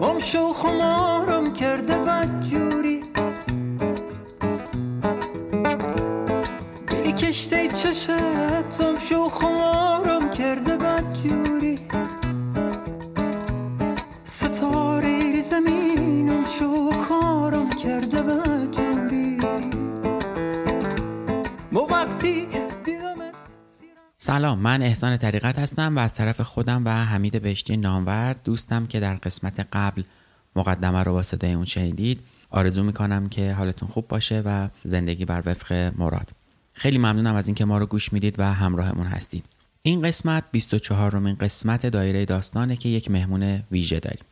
ام شو خمارم کرده بدجوری. بلی کشته چشت ام شو خمارم کرده بدجوری. ستاره زمینم شو کارم کرده بدجوری. سلام من احسان طریقت هستم و از طرف خودم و حمید بهشتی نامور دوستم که در قسمت قبل مقدمه رو با صدای اون شنیدید آرزو می‌کنم که حالتون خوب باشه و زندگی بر وفق مراد. خیلی ممنونم از اینکه ما رو گوش می‌دید و همراهمون هستید. این قسمت 24 رومین قسمت دایره داستانه که یک مهمون ویژه داریم.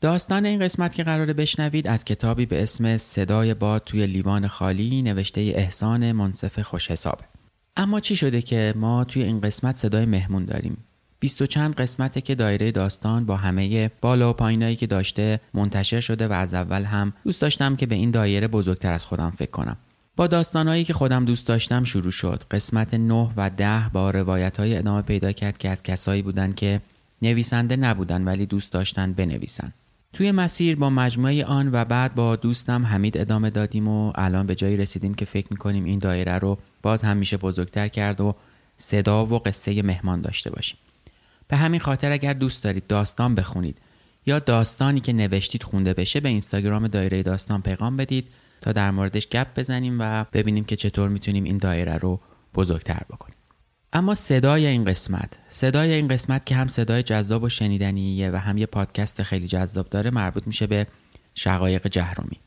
داستان این قسمت که قراره بشنوید از کتابی به اسم صدای باد توی لیوان خالی نوشته احسان منصف خوش حسابه اما چی شده که ما توی این قسمت صدای مهمون داریم؟ بیست و چند قسمته که دایره داستان با همه بالا و پایینایی که داشته منتشر شده و از اول هم دوست داشتم که به این دایره بزرگتر از خودم فکر کنم. با داستانهایی که خودم دوست داشتم شروع شد. قسمت 9 و 10 با روایت های ادامه پیدا کرد که از کسایی بودند که نویسنده نبودن ولی دوست داشتن بنویسن. توی مسیر با مجموعه آن و بعد با دوستم حمید ادامه دادیم و الان به جایی رسیدیم که فکر می‌کنیم این دایره رو باز هم میشه بزرگتر کرد و صدا و قصه مهمان داشته باشیم. به همین خاطر اگر دوست دارید داستان بخونید یا داستانی که نوشتید خونده بشه به اینستاگرام دایره داستان پیغام بدید تا در موردش گپ بزنیم و ببینیم که چطور می‌تونیم این دایره رو بزرگتر بکنیم. اما صدای این قسمت صدای این قسمت که هم صدای جذاب و شنیدنیه و هم یه پادکست خیلی جذاب داره مربوط میشه به شقایق جهرومی.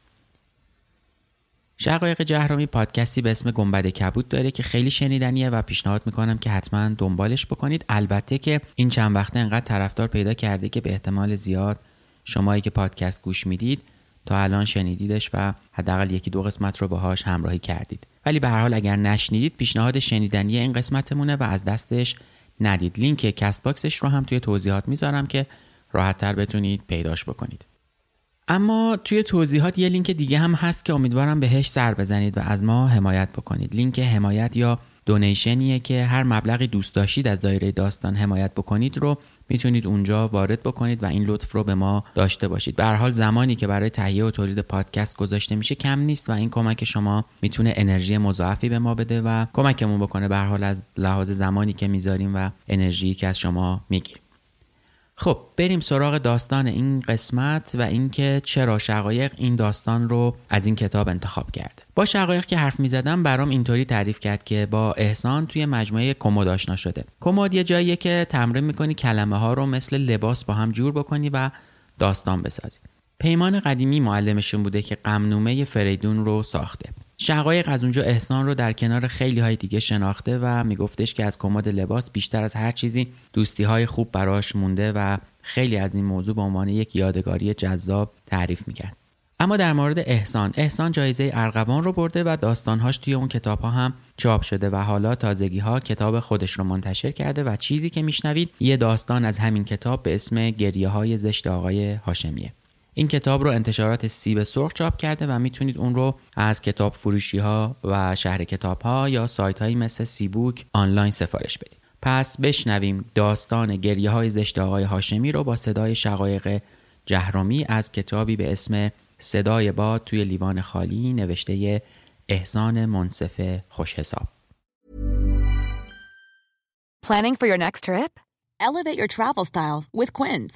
شقایق جهرومی پادکستی به اسم گنبد کبود داره که خیلی شنیدنیه و پیشنهاد می‌کنم که حتما دنبالش بکنید. البته که این چند وقته انقدر طرفدار پیدا کرده که به احتمال زیاد شمایی که پادکست گوش می‌دید تا الان شنیدیدش و حداقل یکی دو قسمت رو باهاش همراهی کردید. ولی به هر حال اگر نشنیدید پیشنهاد شنیدنی این قسمتمونه و از دستش ندید. لینک کست باکسش رو هم توی توضیحات می‌ذارم که راحتتر بتونید پیداش بکنید. اما توی توضیحات یه لینک دیگه هم هست که امیدوارم بهش سر بزنید و از ما حمایت بکنید. لینک حمایت یا دونیشنیه که هر مبلغی دوست داشتید از دایره داستان حمایت بکنید رو می‌تونید اونجا وارد بکنید و این لطف رو به ما داشته باشید. به هر حال زمانی که برای تهیه و تولید پادکست گذاشته میشه کم نیست و این کمک شما می‌تونه انرژی مضاعفی به ما بده و کمکمون بکنه به هر حال از لحاظ زمانی که می‌ذاریم و انرژی که از شما می‌گیریم. خب بریم سراغ داستان این قسمت و اینکه چرا شقایق این داستان رو از این کتاب انتخاب کرده با شقایق که حرف می‌زدم برام اینطوری تعریف کرد که با احسان توی مجموعه کمد آشنا شده. کمد یه جاییه که تمرین می‌کنی کلمه ها رو مثل لباس با هم جور بکنی و داستان بسازی. پیمان قدیمی معلمشون بوده که قمنومه فریدون رو ساخته. شقایق از اونجا احسان رو در کنار خیلی های دیگه شناخته و میگفتش که از کمد لباس بیشتر از هر چیزی دوستی های خوب براش مونده و خیلی از این موضوع به عنوان یک یادگاری جذاب تعریف می‌کرد. اما در مورد احسان احسان جایزه ارغوان رو برده و داستانهاش توی اون کتاب ها هم چاپ شده و حالا تازگی ها کتاب خودش رو منتشر کرده و چیزی که میشنوید یه داستان از همین کتاب به اسم گریه های زشت آقای هاشمیه. این کتاب رو انتشارات سیب سرخ چاپ کرده و می‌تونید اون رو از کتاب فروشی ها و شهر کتاب ها یا سایت هایی مثل سیبوک آنلاین سفارش بدید پس بشنویم داستان گریه های زشت آقای هاشمی رو با صدای شقایق جهرومی از کتابی به اسم صدای باد توی لیوان خالی نوشته احسان منصف خوش حساب Planning for your next trip? Elevate your travel style with Quince.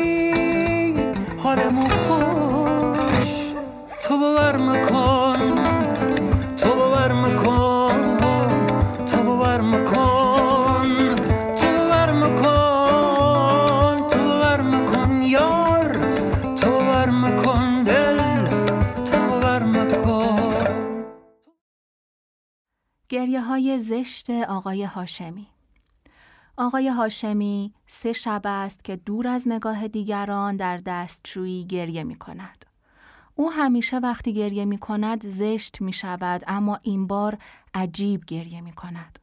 حالمو خوش. تو باور مکن. تو باور مکن. تو باور مکن. تو باور مکن. تو باور مکن یار. تو باور مکن دل. تو باور مکن. گریه های زشت آقای هاشمی. آقای هاشمی سه شب است که دور از نگاه دیگران در دستشویی گریه می کند. او همیشه وقتی گریه می کند زشت می شود اما این بار عجیب گریه می کند.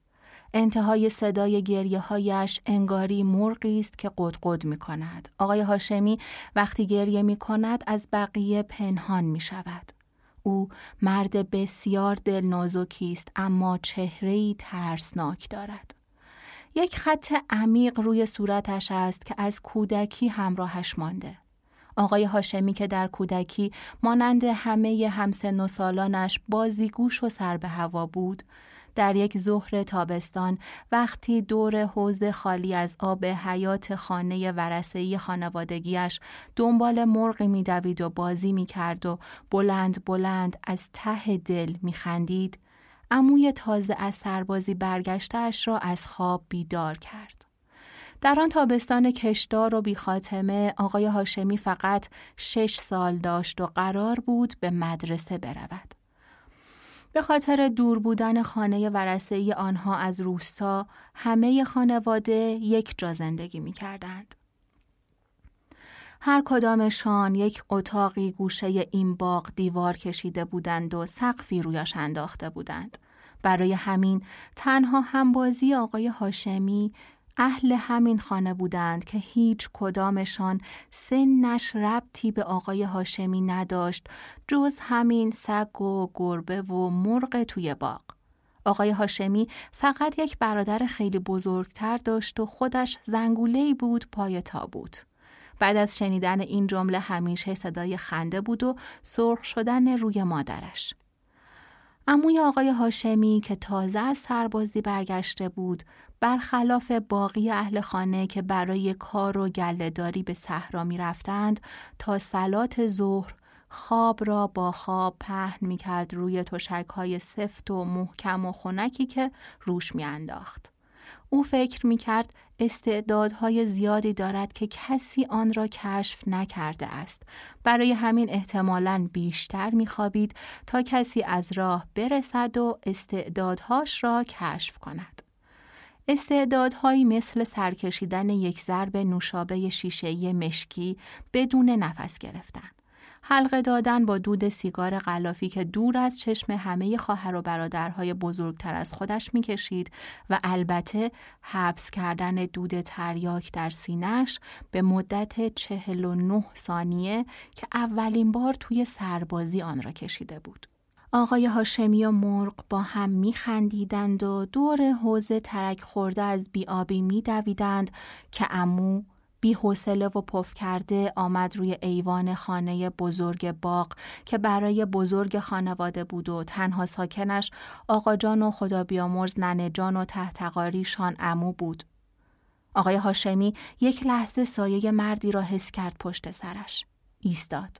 انتهای صدای گریه هایش انگاری مرغی است که قدقد می کند. آقای هاشمی وقتی گریه می کند از بقیه پنهان می شود. او مرد بسیار دل نازکی است اما چهره‌ای ترسناک دارد. یک خط عمیق روی صورتش است که از کودکی همراهش مانده. آقای هاشمی که در کودکی مانند همه همسن و سالانش بازیگوش و سر به هوا بود، در یک ظهر تابستان وقتی دور حوز خالی از آب حیات خانه ورسهی خانوادگیش دنبال مرغی میدوید و بازی می‌کرد و بلند بلند از ته دل میخندید عموی تازه از سربازی برگشتهاش را از خواب بیدار کرد. در آن تابستان کشدار و بیخاتمه آقای هاشمی فقط شش سال داشت و قرار بود به مدرسه برود. به خاطر دور بودن خانه ورسه آنها از روستا همه خانواده یک جا زندگی می کردند. هر کدامشان یک اتاقی گوشه این باغ دیوار کشیده بودند و سقفی رویش انداخته بودند. برای همین تنها همبازی آقای هاشمی اهل همین خانه بودند که هیچ کدامشان سنش ربطی به آقای هاشمی نداشت جز همین سگ و گربه و مرغ توی باغ. آقای هاشمی فقط یک برادر خیلی بزرگتر داشت و خودش زنگولهی بود پای تابوت. بعد از شنیدن این جمله همیشه صدای خنده بود و سرخ شدن روی مادرش. اموی آقای هاشمی که تازه از سربازی برگشته بود برخلاف باقی اهل خانه که برای کار و گلهداری به صحرا می رفتند تا سلات ظهر خواب را با خواب پهن می کرد روی تشک های سفت و محکم و خنکی که روش می انداخت. او فکر می کرد استعدادهای زیادی دارد که کسی آن را کشف نکرده است. برای همین احتمالاً بیشتر می خوابید تا کسی از راه برسد و استعدادهاش را کشف کند. استعدادهایی مثل سرکشیدن یک ضرب نوشابه شیشه‌ای مشکی بدون نفس گرفتن. حلقه دادن با دود سیگار غلافی که دور از چشم همه خواهر و برادرهای بزرگتر از خودش می‌کشید و البته حبس کردن دود تریاک در سینش به مدت 49 ثانیه که اولین بار توی سربازی آن را کشیده بود. آقای هاشمی و مرغ با هم میخندیدند و دور حوزه ترک خورده از بیابی میدویدند که امو بی حوصله و پف کرده آمد روی ایوان خانه بزرگ باغ که برای بزرگ خانواده بود و تنها ساکنش آقا جان و خدا بیامرز ننه جان و تحتقاریشان امو بود. آقای هاشمی یک لحظه سایه مردی را حس کرد پشت سرش. ایستاد.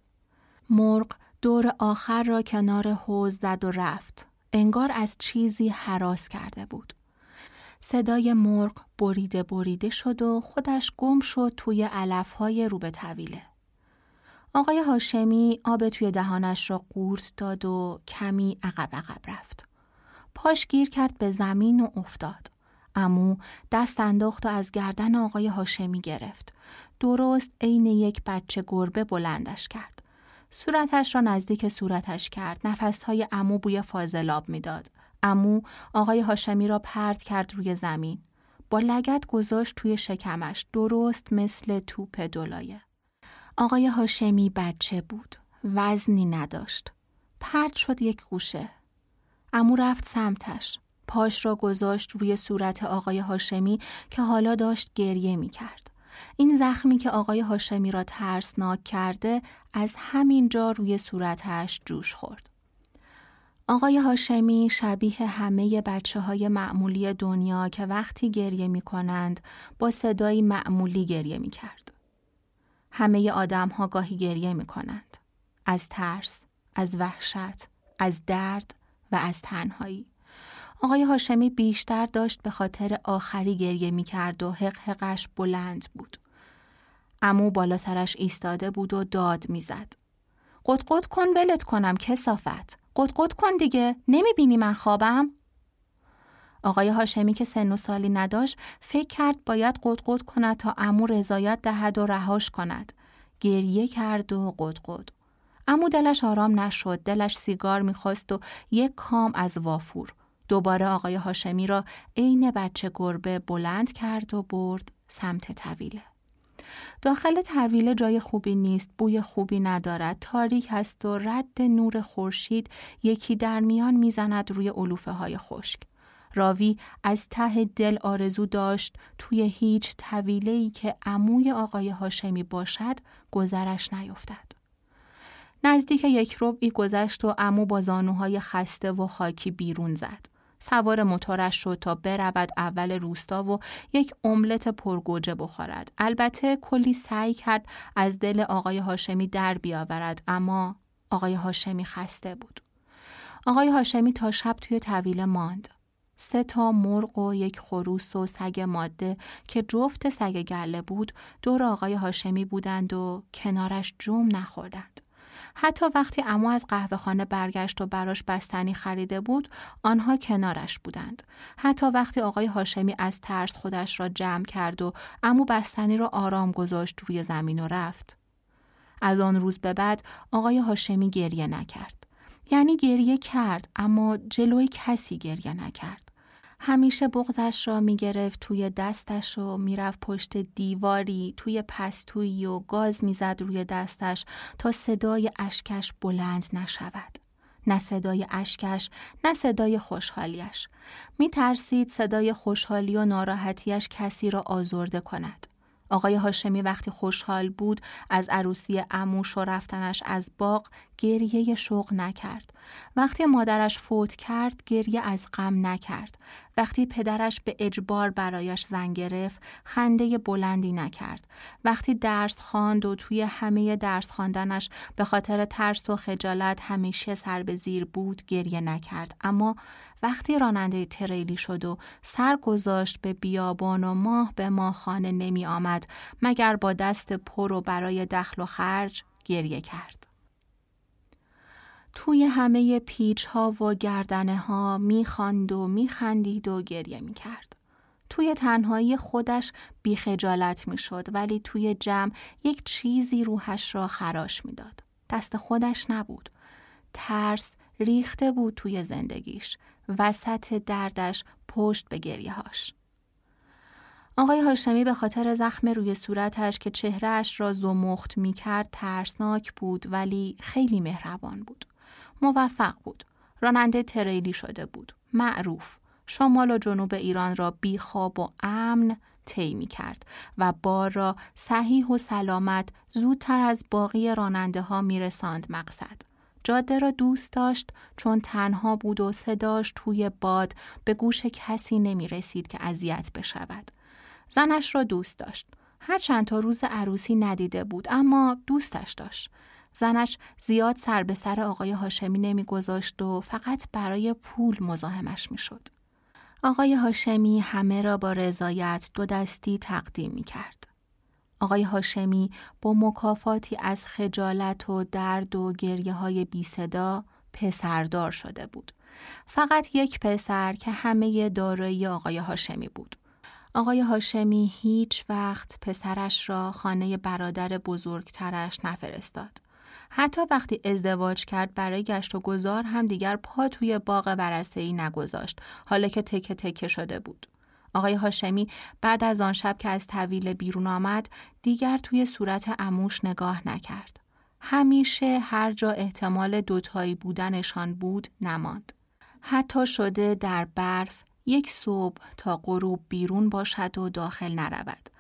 مرغ دور آخر را کنار حوز زد و رفت. انگار از چیزی حراس کرده بود. صدای مرغ بریده بریده شد و خودش گم شد توی علفهای رو به طویله. آقای هاشمی آب توی دهانش را قورت داد و کمی عقب عقب رفت. پاش گیر کرد به زمین و افتاد. امو دست انداخت و از گردن آقای هاشمی گرفت. درست عین یک بچه گربه بلندش کرد. صورتش را نزدیک صورتش کرد. نفسهای امو بوی فاضلاب می‌داد. امو آقای هاشمی را پرت کرد روی زمین. با لگت گذاشت توی شکمش درست مثل توپ دولایه. آقای هاشمی بچه بود. وزنی نداشت. پرت شد یک گوشه. امو رفت سمتش. پاش را گذاشت روی صورت آقای هاشمی که حالا داشت گریه می کرد. این زخمی که آقای هاشمی را ترسناک کرده از همین جا روی صورتش جوش خورد. آقای هاشمی شبیه همه بچه های معمولی دنیا که وقتی گریه می کنند با صدایی معمولی گریه می کرد. همه آدم ها گاهی گریه می کنند. از ترس، از وحشت، از درد و از تنهایی. آقای هاشمی بیشتر داشت به خاطر آخری گریه می کرد و حق حقش بلند بود. امو بالا سرش ایستاده بود و داد می‌زد. قطقط کن ولت کنم کسافت. قطقط کن دیگه نمی بینی من خوابم؟ آقای هاشمی که سن و سالی نداشت فکر کرد باید قطقط کند تا امو رضایت دهد و رهاش کند. گریه کرد و قطقط. امو دلش آرام نشد دلش سیگار می‌خواست و یک کام از وافور دوباره آقای هاشمی را عین بچه گربه بلند کرد و برد سمت طویله. داخل طویله جای خوبی نیست، بوی خوبی ندارد، تاریک است و رد نور خورشید یکی در میان می‌زند روی علوفه های خشک. راوی از ته دل آرزو داشت توی هیچ طویله که عموی آقای هاشمی باشد گذرش نیفتد. نزدیک یک ربعی گذشت و امو با زانوهای خسته و خاکی بیرون زد. سوار موتورش شد تا برود اول روستا و یک املت پرگوجه بخورد. البته کلی سعی کرد از دل آقای هاشمی در بیاورد اما آقای هاشمی خسته بود. آقای هاشمی تا شب توی طویله ماند. سه تا مرغ و یک خروس و سگ ماده که جفت سگ گله بود دور آقای هاشمی بودند و کنارش جوم نخوردند. حتی وقتی امو از قهوه خانه برگشت و براش بستنی خریده بود آنها کنارش بودند. حتی وقتی آقای هاشمی از ترس خودش را جمع کرد و امو بستنی را آرام گذاشت روی زمین و رفت. از آن روز به بعد آقای هاشمی گریه نکرد. یعنی گریه کرد اما جلوی کسی گریه نکرد. همیشه بغزش را می‌گرفت توی دستش و می‌رفت پشت دیواری توی پستویی و گاز می‌زد روی دستش تا صدای اشکش بلند نشود. نه صدای اشکش نه صدای خوشحالیش. می ترسید صدای خوشحالی و ناراحتیش کسی را آزرده کند. آقای هاشمی وقتی خوشحال بود از عروسی اموش و رفتنش از باغ گریه شوق نکرد. وقتی مادرش فوت کرد گریه از غم نکرد. وقتی پدرش به اجبار برایش زن گرفت خنده بلندی نکرد. وقتی درس خواند و توی همه درس خواندنش به خاطر ترس و خجالت همیشه سر به زیر بود گریه نکرد. اما وقتی راننده تریلی شد و سر گذاشت به بیابان و ماه به ماه خانه نمی آمد مگر با دست پر و برای دخل و خرج گریه کرد. توی همه پیچ ها و گردنه ها می‌خواند و میخندید و گریه می‌کرد. توی تنهایی خودش بیخجالت می‌شد ولی توی جمع یک چیزی روحش را خراش می‌داد. دست خودش نبود. ترس ریخته بود توی زندگیش. وسط دردش پشت به گریه هاش. آقای هاشمی به خاطر زخم روی صورتش که چهرهش را زمخت می کرد ترسناک بود ولی خیلی مهربان بود. موفق بود. راننده تریلی شده بود. معروف. شمال و جنوب ایران را بیخواب و امن طی می کرد و بار را صحیح و سلامت زودتر از باقی راننده ها می رساند مقصد. جاده را دوست داشت چون تنها بود و صداش توی باد به گوش کسی نمی رسید که اذیت بشود. زنش را دوست داشت. هر چند تا روز عروسی ندیده بود اما دوستش داشت. زنش زیاد سر به سر آقای هاشمی نمیگذاشت و فقط برای پول مزاحمش می‌شد. آقای هاشمی همه را با رضایت دو دستی تقدیم می کرد. آقای هاشمی با مکافاتی از خجالت و درد و گریه های بی صدا پسردار شده بود. فقط یک پسر که همه دارایی آقای هاشمی بود. آقای هاشمی هیچ وقت پسرش را خانه برادر بزرگترش نفرستاد. حتی وقتی ازدواج کرد برای گشت و گذار هم دیگر پا توی باغ ورسته ای نگذاشت حالا که تکه تکه شده بود. آقای هاشمی بعد از آن شب که از طویل بیرون آمد دیگر توی صورت اموش نگاه نکرد. همیشه هر جا احتمال دوتایی بودنشان بود نماند. حتی شده در برف یک صبح تا غروب بیرون باشد و داخل نرود.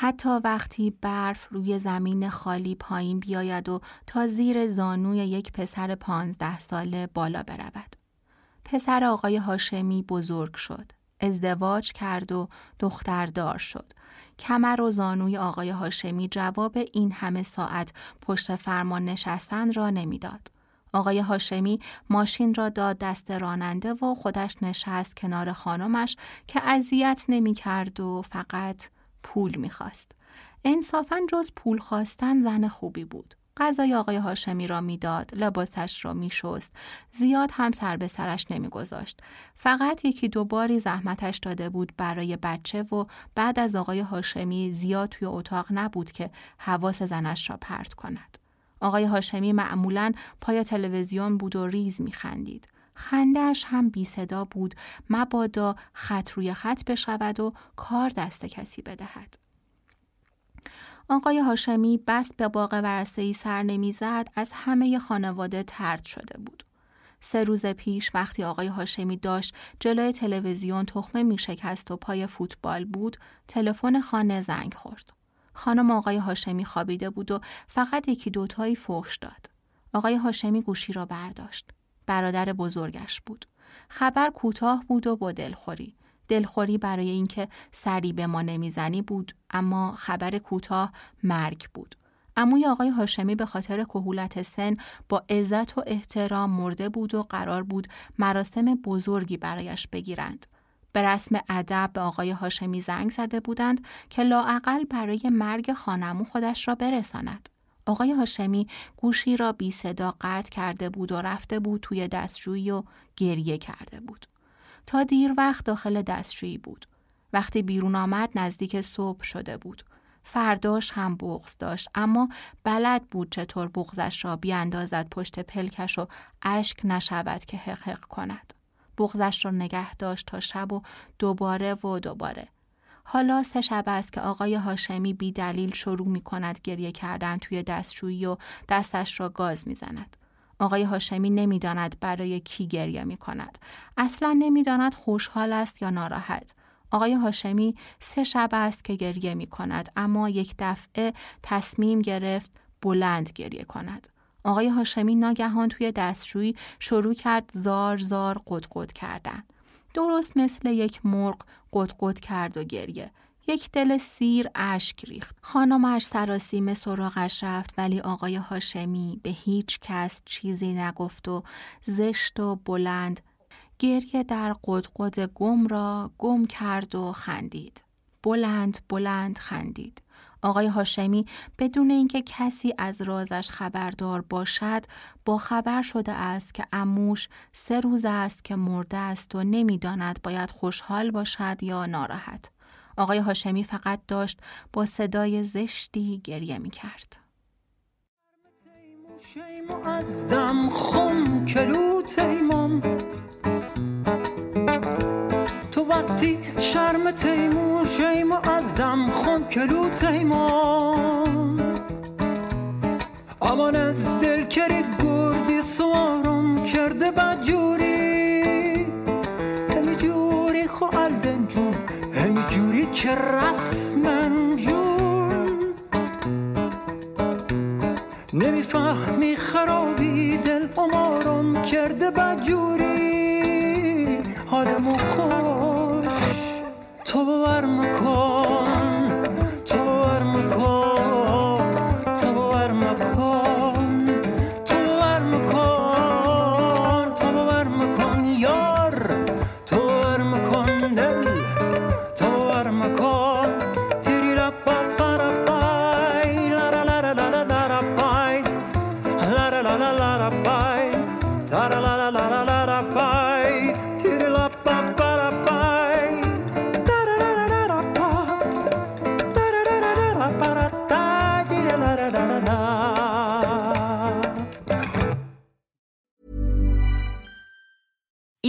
حتی وقتی برف روی زمین خالی پایین بیاید و تا زیر زانوی یک پسر پانزده ساله بالا برود. پسر آقای هاشمی بزرگ شد. ازدواج کرد و دختردار شد. کمر و زانوی آقای هاشمی جواب این همه ساعت پشت فرمان نشستن را نمی‌داد. آقای هاشمی ماشین را داد دست راننده و خودش نشست کنار خانمش که اذیت نمی کرد و فقط پول می‌خواست. انصافا جز پول خواستن زن خوبی بود. غذای آقای هاشمی را می‌داد، لباسش را میشست، زیاد هم سر به سرش نمیگذاشت. فقط یکی دو باری زحمتش داده بود برای بچه و بعد از آقای هاشمی زیاد توی اتاق نبود که حواس زنش را پرت کند. آقای هاشمی معمولا پای تلویزیون بود و ریز میخندید. خندهش هم بی صدا بود مبادا خط روی خط بشود و کار دست کسی بدهد. آقای هاشمی بس به باغ ورسته سر نمی‌زد از همه خانواده ترد شده بود. سه روز پیش وقتی آقای هاشمی داشت جلوی تلویزیون تخمه می شکست و پای فوتبال بود تلفن خانه زنگ خورد. خانم آقای هاشمی خوابیده بود و فقط یکی دوتایی فوش داد. آقای هاشمی گوشی را برداشت. برادر بزرگش بود. خبر کوتاه بود و با دلخوری. دلخوری برای اینکه سری به ما نمی‌زنی بود اما خبر کوتاه مرگ بود. عموی آقای هاشمی به خاطر کهولت سن با عزت و احترام مرده بود و قرار بود مراسم بزرگی برایش بگیرند. به رسم ادب به آقای هاشمی زنگ زده بودند که لاعقل برای مرگ خانمو خودش را برساند. آقای هاشمی گوشی را بی صدا قطع کرده بود و رفته بود توی دستشویی و گریه کرده بود. تا دیر وقت داخل دستشویی بود. وقتی بیرون آمد نزدیک صبح شده بود. فرداش هم بغز داشت اما بلد بود چطور بغزش را بیاندازد پشت پلکش و اشک نشود که حقق کند. بغزش را نگه داشت تا شب و دوباره و دوباره. حالا سه شب است که آقای هاشمی بی دلیل شروع می کند گریه کردن توی دستشویی و دستش را گاز می زند. آقای هاشمی نمی‌داند برای کی گریه می کند. اصلا نمی‌داند خوشحال است یا ناراحت. آقای هاشمی سه شب است که گریه می کند اما یک دفعه تصمیم گرفت بلند گریه کند. آقای هاشمی ناگهان توی دستشویی شروع کرد زار زار قدقد کردن. درست مثل یک مرغ قدقد کرد و گریه. یک دل سیر اشک ریخت. خانمش سراسیمه سراغش رفت ولی آقای هاشمی به هیچ کس چیزی نگفت و زشت و بلند گریه در قدقد گم را گم کرد و خندید. بلند بلند خندید. آقای هاشمی بدون اینکه کسی از رازش خبردار باشد با خبر شده است که اموش سه روز است که مرده است و نمی‌داند باید خوشحال باشد یا ناراحت. آقای هاشمی فقط داشت با صدای زشتی گریه می کرد. از دم خم کلو تیمم وقتی شرم تیمور شیم از دم خم کلو تیمم امان از دل کری گردی سوارم کرده بدجوری همی جوری خو الدن جون همی جوری که رسمن جون نمی‌فهمی خرابی دل امارم کرده بدجوری